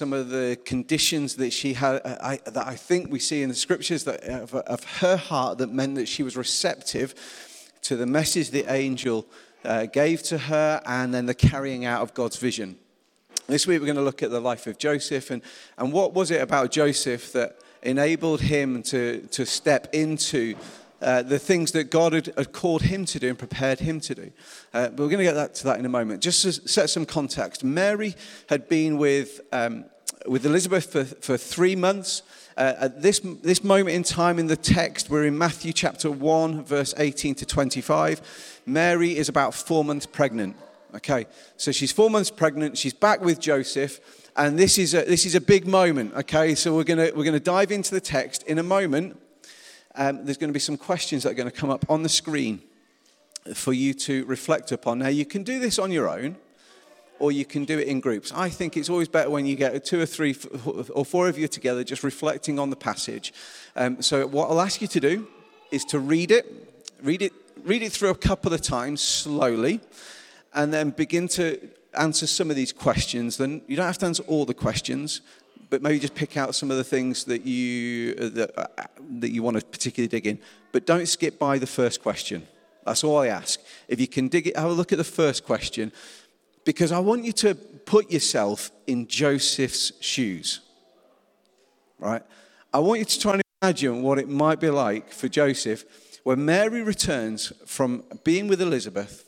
some of the conditions that she had, I, that I think we see in the scriptures that, of, of her heart that meant that she was receptive to the message the angel uh, gave to her and then the carrying out of God's vision. This week we're going to look at the life of Joseph and, and what was it about Joseph that enabled him to, to step into uh, the things that God had, had, called him to do and prepared him to do. Uh, but we're going to get that, to that in a moment. Just to set some context, Mary had been with, um, with Elizabeth for, for three months. Uh, at this, this moment in time in the text, we're in Matthew chapter 1, verse 18 to 25. Mary is about four months pregnant. Okay, so she's four months pregnant, she's back with Joseph, and this is a, this is a big moment. Okay, so we're to we're gonna dive into the text in a moment um, there's going to be some questions that are going to come up on the screen for you to reflect upon. Now, you can do this on your own or you can do it in groups. I think it's always better when you get two or three or four of you together just reflecting on the passage. Um, so, what I'll ask you to do is to read it, read it, read it through a couple of times slowly, and then begin to answer some of these questions. Then you don't have to answer all the questions, but maybe just pick out some of the things that you, uh, that, uh, that you want to particularly dig in. But don't skip by the first question. That's all I ask. If you can dig it, have a look at the first question, because I want you to put yourself in Joseph's shoes. Right? I want you to try and imagine what it might be like for Joseph when Mary returns from being with Elizabeth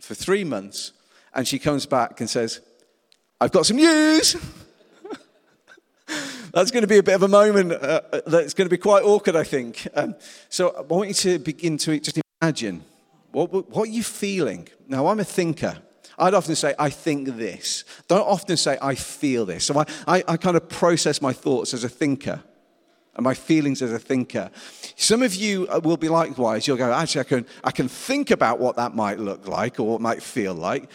for three months and she comes back and says, I've got some news. that's going to be a bit of a moment uh, uh, that's going to be quite awkward, I think. Um, so I want you to begin to just imagine what, what are you feeling? Now, I'm a thinker. I'd often say, I think this. Don't often say, I feel this. So I, I, I kind of process my thoughts as a thinker and my feelings as a thinker. Some of you uh, will be likewise. You'll go, actually, I can, I can think about what that might look like or what it might feel like.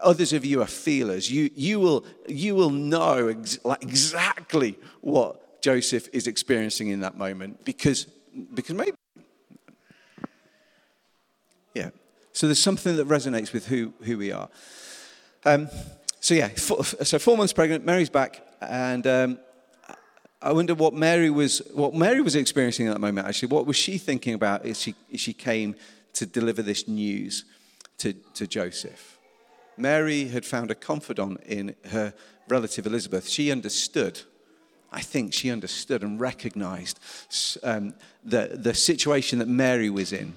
Others of you are feelers. You, you, will, you will know ex- exactly what Joseph is experiencing in that moment because, because maybe. Yeah. So there's something that resonates with who, who we are. Um, so, yeah, four, so four months pregnant, Mary's back, and um, I wonder what Mary was what Mary was experiencing at that moment. Actually, what was she thinking about as she as she came to deliver this news to, to Joseph? Mary had found a confidant in her relative Elizabeth. She understood. I think she understood and recognized um, the, the situation that Mary was in.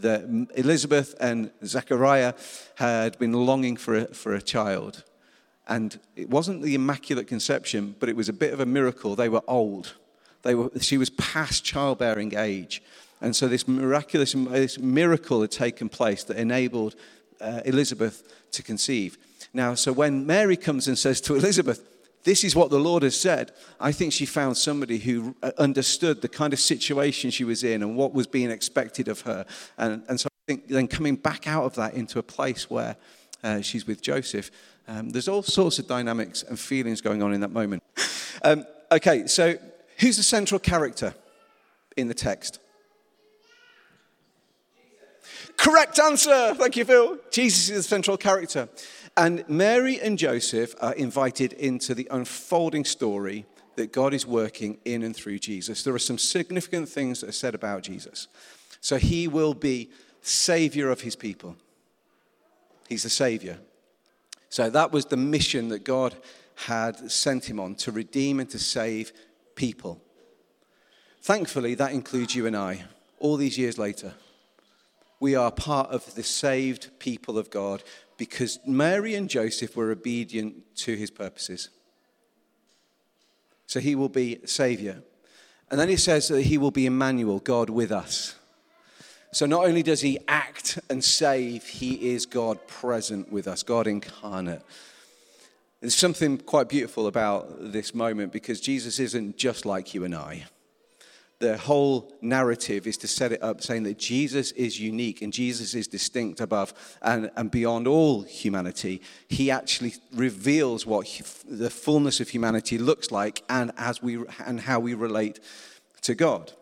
That Elizabeth and Zechariah had been longing for a, for a child. And it wasn't the Immaculate Conception, but it was a bit of a miracle. They were old. They were, she was past childbearing age. And so this miraculous this miracle had taken place that enabled uh, Elizabeth to conceive. Now, so when Mary comes and says to Elizabeth, this is what the Lord has said. I think she found somebody who uh, understood the kind of situation she was in and what was being expected of her. And, and so I think then coming back out of that into a place where uh, she's with Joseph, um, there's all sorts of dynamics and feelings going on in that moment. Um, okay, so who's the central character in the text? Correct answer. Thank you, Phil. Jesus is the central character. And Mary and Joseph are invited into the unfolding story that God is working in and through Jesus. There are some significant things that are said about Jesus. So he will be savior of his people. He's the savior. So that was the mission that God had sent him on to redeem and to save people. Thankfully, that includes you and I, all these years later we are part of the saved people of God because Mary and Joseph were obedient to his purposes. So he will be Savior. And then he says that he will be Emmanuel, God with us. So not only does he act and save, he is God present with us, God incarnate. There's something quite beautiful about this moment because Jesus isn't just like you and I the whole narrative is to set it up saying that Jesus is unique and Jesus is distinct above and, and beyond all humanity. He actually reveals what he, the fullness of humanity looks like and, as we, and how we relate to God.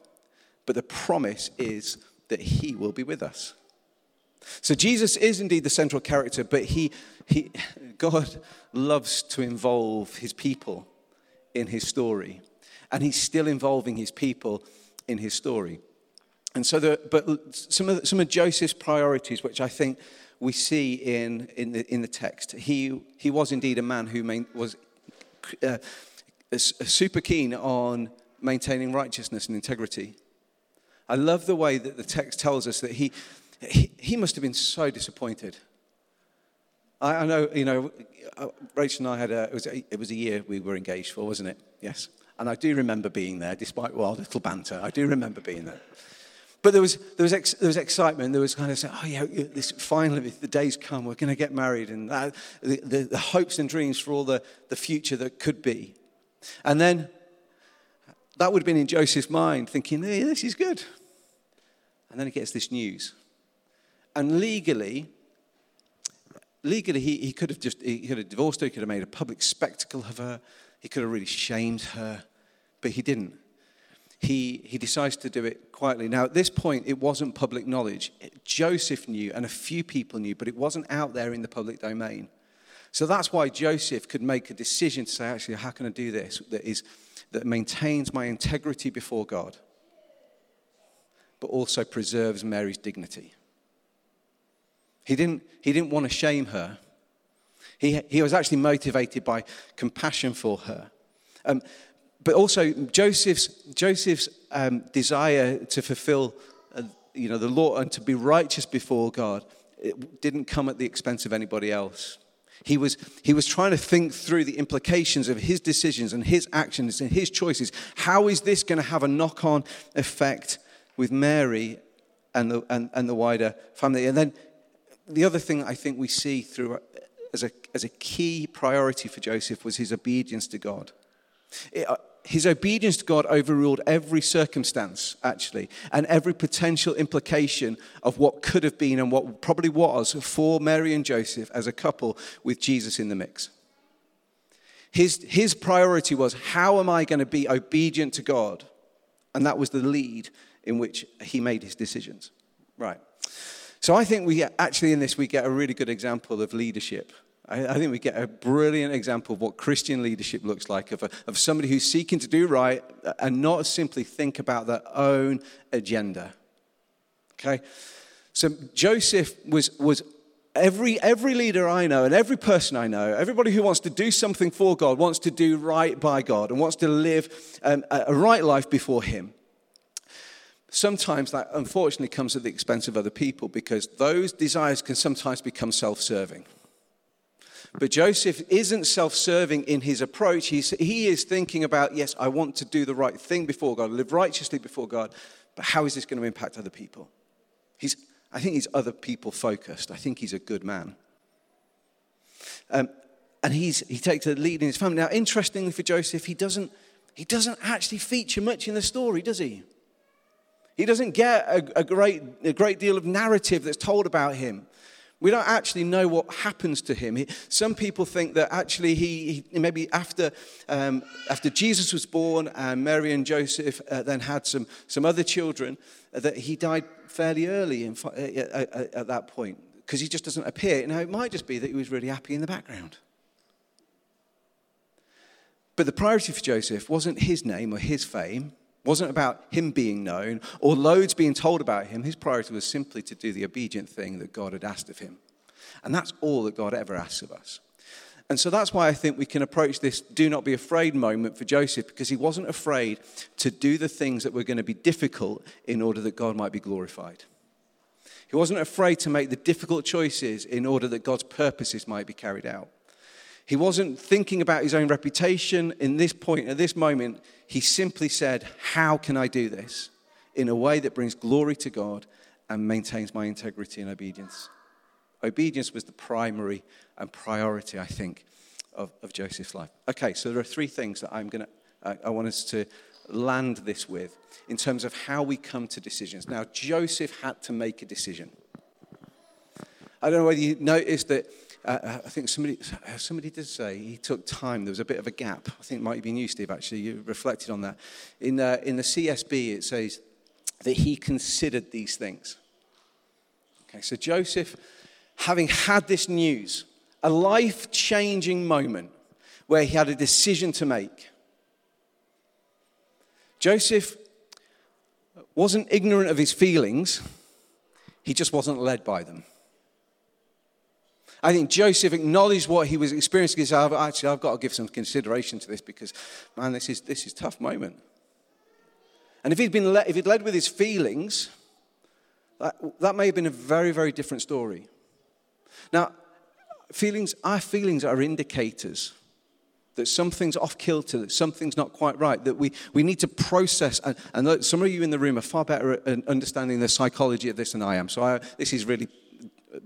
But the promise is that He will be with us. So Jesus is indeed the central character, but he, he, God loves to involve his people in his story. And he's still involving his people in his story. And so, the, but some of, some of Joseph's priorities, which I think we see in, in, the, in the text, he, he was indeed a man who main, was uh, super keen on maintaining righteousness and integrity. I love the way that the text tells us that he, he, he must have been so disappointed. I, I, know, you know, uh, Rachel and I had a it, was a, it was a year we were engaged for, wasn't it? Yes. And I do remember being there, despite wild little banter. I do remember being there. But there was, there was, ex, there was excitement. There was kind of saying, oh, yeah, this, finally, the day's come. We're going to get married. And that, the, the, the hopes and dreams for all the, the future that could be. And then that would have been in Joseph's mind, thinking, hey, this is good. And then he gets this news. And legally, legally, he, he could have just he could have divorced her, he could have made a public spectacle of her, he could have really shamed her, but he didn't. He, he decides to do it quietly. Now, at this point, it wasn't public knowledge. Joseph knew, and a few people knew, but it wasn't out there in the public domain. So that's why Joseph could make a decision to say, actually, how can I do this that, is, that maintains my integrity before God, but also preserves Mary's dignity? He didn't, he didn't want to shame her. He, he was actually motivated by compassion for her. Um, but also, Joseph's, Joseph's um, desire to fulfill uh, you know, the law and to be righteous before God it didn't come at the expense of anybody else. He was, he was trying to think through the implications of his decisions and his actions and his choices. How is this going to have a knock on effect with Mary and the, and, and the wider family? And then the other thing I think we see through as a, as a key priority for Joseph was his obedience to God. It, uh, his obedience to God overruled every circumstance, actually, and every potential implication of what could have been and what probably was for Mary and Joseph as a couple with Jesus in the mix. His, his priority was, how am I going to be obedient to God? And that was the lead in which he made his decisions. Right. So I think we actually in this we get a really good example of leadership. I, I think we get a brilliant example of what Christian leadership looks like of, a, of somebody who's seeking to do right and not simply think about their own agenda. Okay? So Joseph was, was every, every leader I know and every person I know, everybody who wants to do something for God, wants to do right by God and wants to live um, a right life before Him sometimes that unfortunately comes at the expense of other people because those desires can sometimes become self serving. But Joseph isn't self serving in his approach. He's, he is thinking about, yes, I want to do the right thing before God, live righteously before God, but how is this going to impact other people? He's, I think he's other people focused. I think he's a good man. Um, and he's, he takes the lead in his family. Now, interestingly for Joseph, he doesn't, he doesn't actually feature much in the story, does he? He doesn't get a, a, great, a great deal of narrative that's told about him. We don't actually know what happens to him. He, some people think that actually he, he maybe after, um, after Jesus was born and Mary and Joseph uh, then had some, some other children, uh, that he died fairly early in, uh, at, at that point because he just doesn't appear. Now, it might just be that he was really happy in the background. But the priority for Joseph wasn't his name or his fame wasn't about him being known or loads being told about him. His priority was simply to do the obedient thing that God had asked of him. And that's all that God ever asks of us. And so that's why I think we can approach this do not be afraid moment for Joseph, because he wasn't afraid to do the things that were going to be difficult in order that God might be glorified. He wasn't afraid to make the difficult choices in order that God's purposes might be carried out. He wasn't thinking about his own reputation in this point, at this moment. He simply said, How can I do this in a way that brings glory to God and maintains my integrity and obedience? Obedience was the primary and priority, I think, of, of Joseph's life. Okay, so there are three things that I'm going to, uh, I want us to land this with in terms of how we come to decisions. Now, Joseph had to make a decision. I don't know whether you noticed that uh, I think somebody, somebody did say he took time. There was a bit of a gap. I think it might have been you, Steve, actually. You reflected on that. In, uh, in the CSB, it says that he considered these things. Okay, so Joseph, having had this news, a life changing moment where he had a decision to make. Joseph wasn't ignorant of his feelings, he just wasn't led by them. I think Joseph acknowledged what he was experiencing. He said, actually, I've got to give some consideration to this because, man, this is, this is a tough moment. And if he'd, been led, if he'd led with his feelings, that, that may have been a very, very different story. Now, feelings, our feelings are indicators that something's off kilter, that something's not quite right, that we, we need to process. And, and some of you in the room are far better at understanding the psychology of this than I am. So I, this is really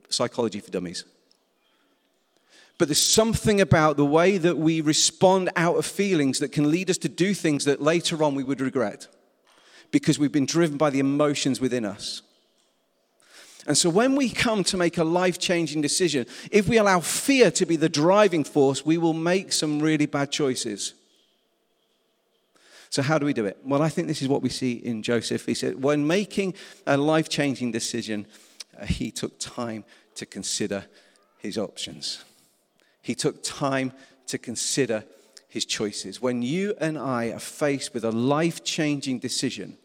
psychology for dummies. But there's something about the way that we respond out of feelings that can lead us to do things that later on we would regret because we've been driven by the emotions within us. And so when we come to make a life changing decision, if we allow fear to be the driving force, we will make some really bad choices. So, how do we do it? Well, I think this is what we see in Joseph. He said, when making a life changing decision, uh, he took time to consider his options. He took time to consider his choices. When you and I are faced with a life changing decision,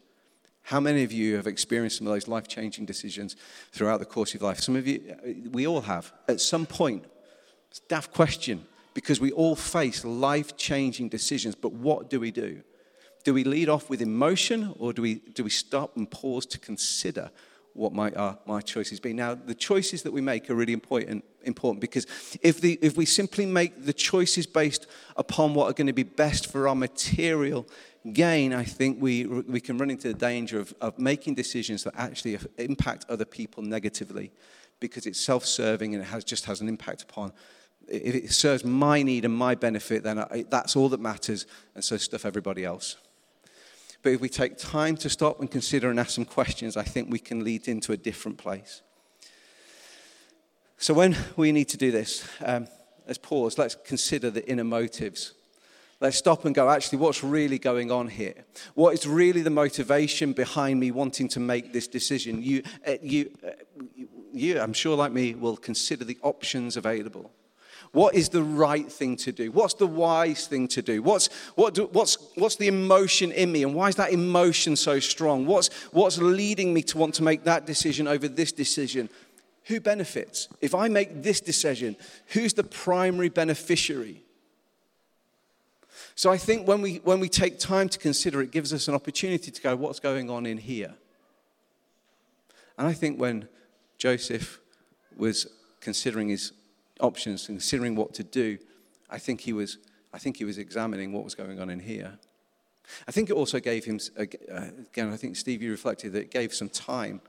how many of you have experienced some of those life changing decisions throughout the course of life? Some of you, uh, we all have. At some point, it's a daft question because we all face life changing decisions, but what do we do? Do we lead off with emotion or do we, do we stop and pause to consider what might uh, our, my choices be? Now, the choices that we make are really important, important because if, the, if we simply make the choices based upon what are going to be best for our material gain, I think we, we can run into the danger of, of making decisions that actually impact other people negatively because it's self serving and it has, just has an impact upon. If it serves my need and my benefit, then I, that's all that matters, and so stuff everybody else. But if we take time to stop and consider and ask some questions, I think we can lead into a different place. So, when we need to do this, um, let's pause, let's consider the inner motives Let's stop and go, actually, what's really going on here? What is really the motivation behind me wanting to make this decision? You, uh, you, uh, you, I'm sure, like me, will consider the options available. What is the right thing to do? What's the wise thing to do? What's, what do, what's, what's the emotion in me? And why is that emotion so strong? What's, what's leading me to want to make that decision over this decision? Who benefits? If I make this decision, who's the primary beneficiary? So I think when we, when we take time to consider, it gives us an opportunity to go, what's going on in here? And I think when Joseph was considering his options, considering what to do, I think he was, I think he was examining what was going on in here. I think it also gave him, again, I think Steve, you reflected that it gave some time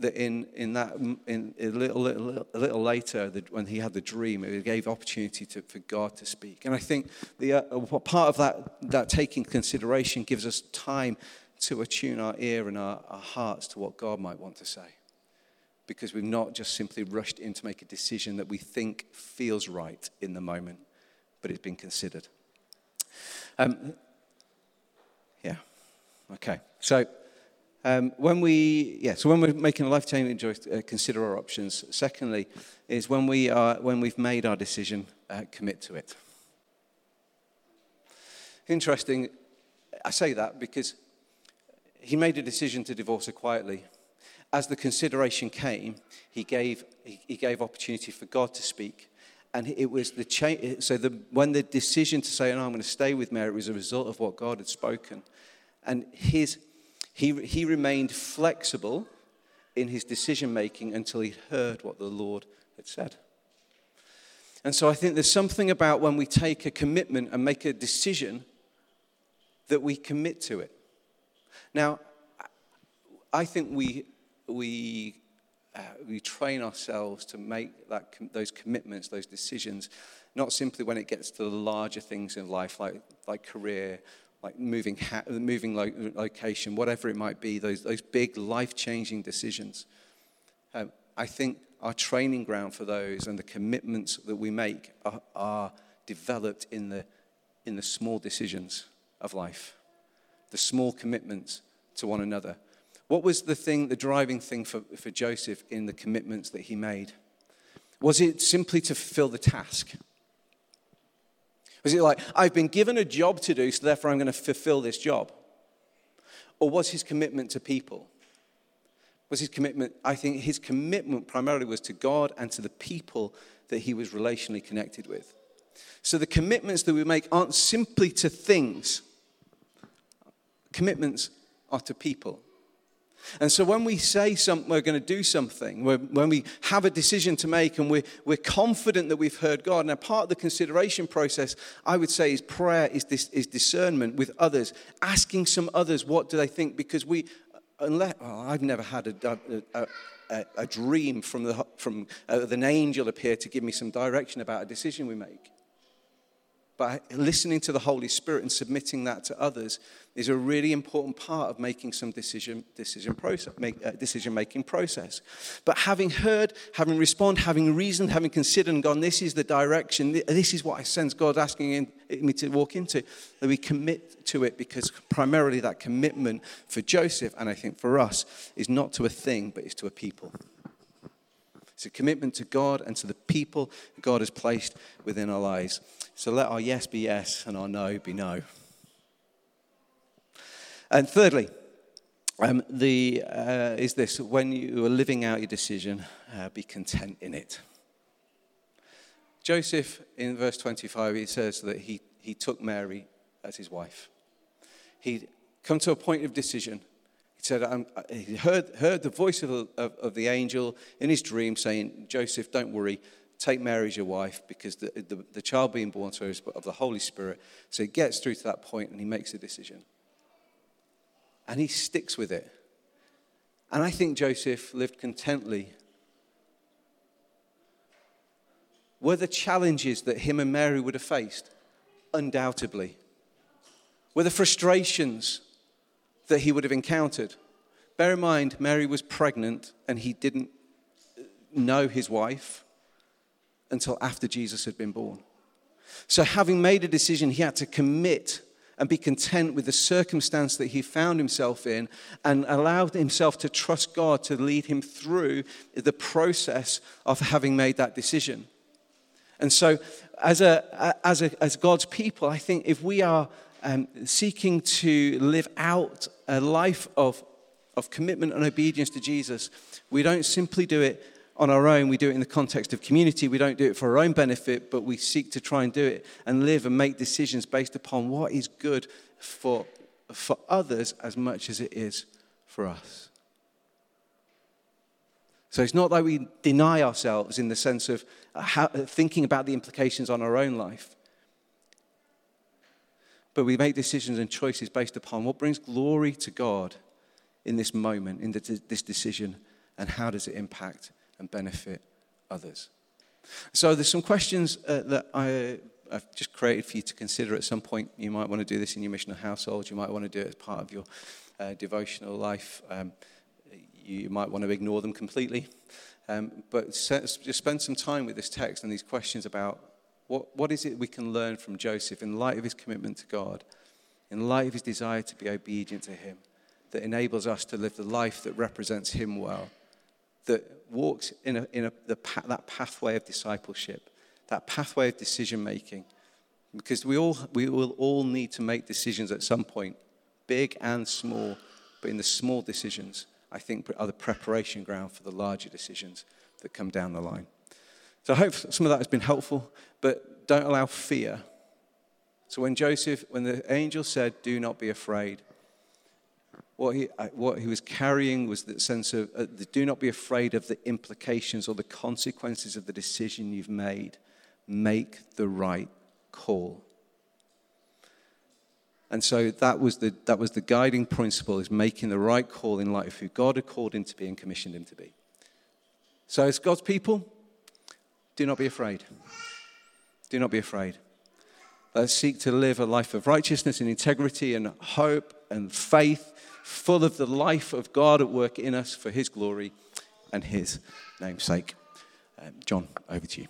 that in, in that in a little, little, a little later when he had the dream it gave opportunity to, for god to speak and i think the uh, part of that, that taking consideration gives us time to attune our ear and our, our hearts to what god might want to say because we've not just simply rushed in to make a decision that we think feels right in the moment but it's been considered um, yeah okay so um, when we, yeah, so when we're making a life-changing choice, uh, consider our options. Secondly, is when we are, when we've made our decision, uh, commit to it. Interesting, I say that because he made a decision to divorce her quietly. As the consideration came, he gave, he, gave opportunity for God to speak. And it was the change, so the, when the decision to say, no, I'm going to stay with Mary was a result of what God had spoken. And his he, he remained flexible in his decision making until he heard what the Lord had said. And so I think there's something about when we take a commitment and make a decision that we commit to it. Now, I think we, we, uh, we train ourselves to make that, those commitments, those decisions, not simply when it gets to the larger things in life, like, like career like moving, ha- moving lo- location, whatever it might be, those, those big life changing decisions. Um, I think our training ground for those and the commitments that we make are, are developed in the, in the small decisions of life, the small commitments to one another. What was the thing, the driving thing for, for Joseph in the commitments that he made? Was it simply to fulfill the task? Was it like, I've been given a job to do, so therefore I'm going to fulfill this job? Or was his commitment to people? Was his commitment, I think his commitment primarily was to God and to the people that he was relationally connected with. So the commitments that we make aren't simply to things, commitments are to people. And so when we say something, we're going to do something, when we have a decision to make and we're, confident that we've heard God, now part of the consideration process, I would say, is prayer, is, this, is discernment with others, asking some others what do they think, because we, unless, well, I've never had a, a, a, a dream from, the, from uh, an angel appear to give me some direction about a decision we make but listening to the Holy Spirit and submitting that to others is a really important part of making some decision, decision, process, make, uh, decision making process. But having heard, having responded, having reasoned, having considered and gone, this is the direction, this is what I sense God asking in, me to walk into, that we commit to it because primarily that commitment for Joseph, and I think for us, is not to a thing, but is to a people. It's a commitment to God and to the people God has placed within our lives. So let our yes be yes and our no be no. And thirdly, um, the, uh, is this when you are living out your decision, uh, be content in it. Joseph, in verse 25, he says that he, he took Mary as his wife. He'd come to a point of decision he said, um, he heard, heard the voice of, of, of, the angel in his dream saying, Joseph, don't worry, take Mary as your wife because the, the, the child being born to her is of the Holy Spirit. So he gets through to that point and he makes a decision. And he sticks with it. And I think Joseph lived contently. Were the challenges that him and Mary would have faced? Undoubtedly. Were the frustrations that he would have encountered. Bear in mind, Mary was pregnant and he didn't know his wife until after Jesus had been born. So, having made a decision, he had to commit and be content with the circumstance that he found himself in and allowed himself to trust God to lead him through the process of having made that decision. And so, as, a, as, a, as God's people, I think if we are um, seeking to live out a life of, of commitment and obedience to Jesus, we don't simply do it on our own. We do it in the context of community. We don't do it for our own benefit, but we seek to try and do it and live and make decisions based upon what is good for, for others as much as it is for us. So it's not that we deny ourselves in the sense of uh, how, uh, thinking about the implications on our own life. But we make decisions and choices based upon what brings glory to God in this moment, in this decision, and how does it impact and benefit others. So there's some questions uh, that I, have just created for you to consider at some point. You might want to do this in your missional household. You might want to do it as part of your uh, devotional life. Um, you might want to ignore them completely. Um, but just spend some time with this text and these questions about what, what is it we can learn from Joseph in light of his commitment to God, in light of his desire to be obedient to him, that enables us to live the life that represents him well, that walks in, a, in a, the, that pathway of discipleship, that pathway of decision making? Because we, all, we will all need to make decisions at some point, big and small, but in the small decisions, I think, are the preparation ground for the larger decisions that come down the line. So I hope some of that has been helpful, but don't allow fear. So when Joseph, when the angel said, Do not be afraid, what he, uh, what he was carrying was the sense of uh, do not be afraid of the implications or the consequences of the decision you've made. Make the right call. And so that was the, that was the guiding principle is making the right call in light of who God had called him to be and commissioned him to be. So as God's people, do not be afraid. Do not be afraid. Let's seek to live a life of righteousness and integrity and hope and faith, full of the life of God at work in us for His glory and His name's sake. Um, John, over to you.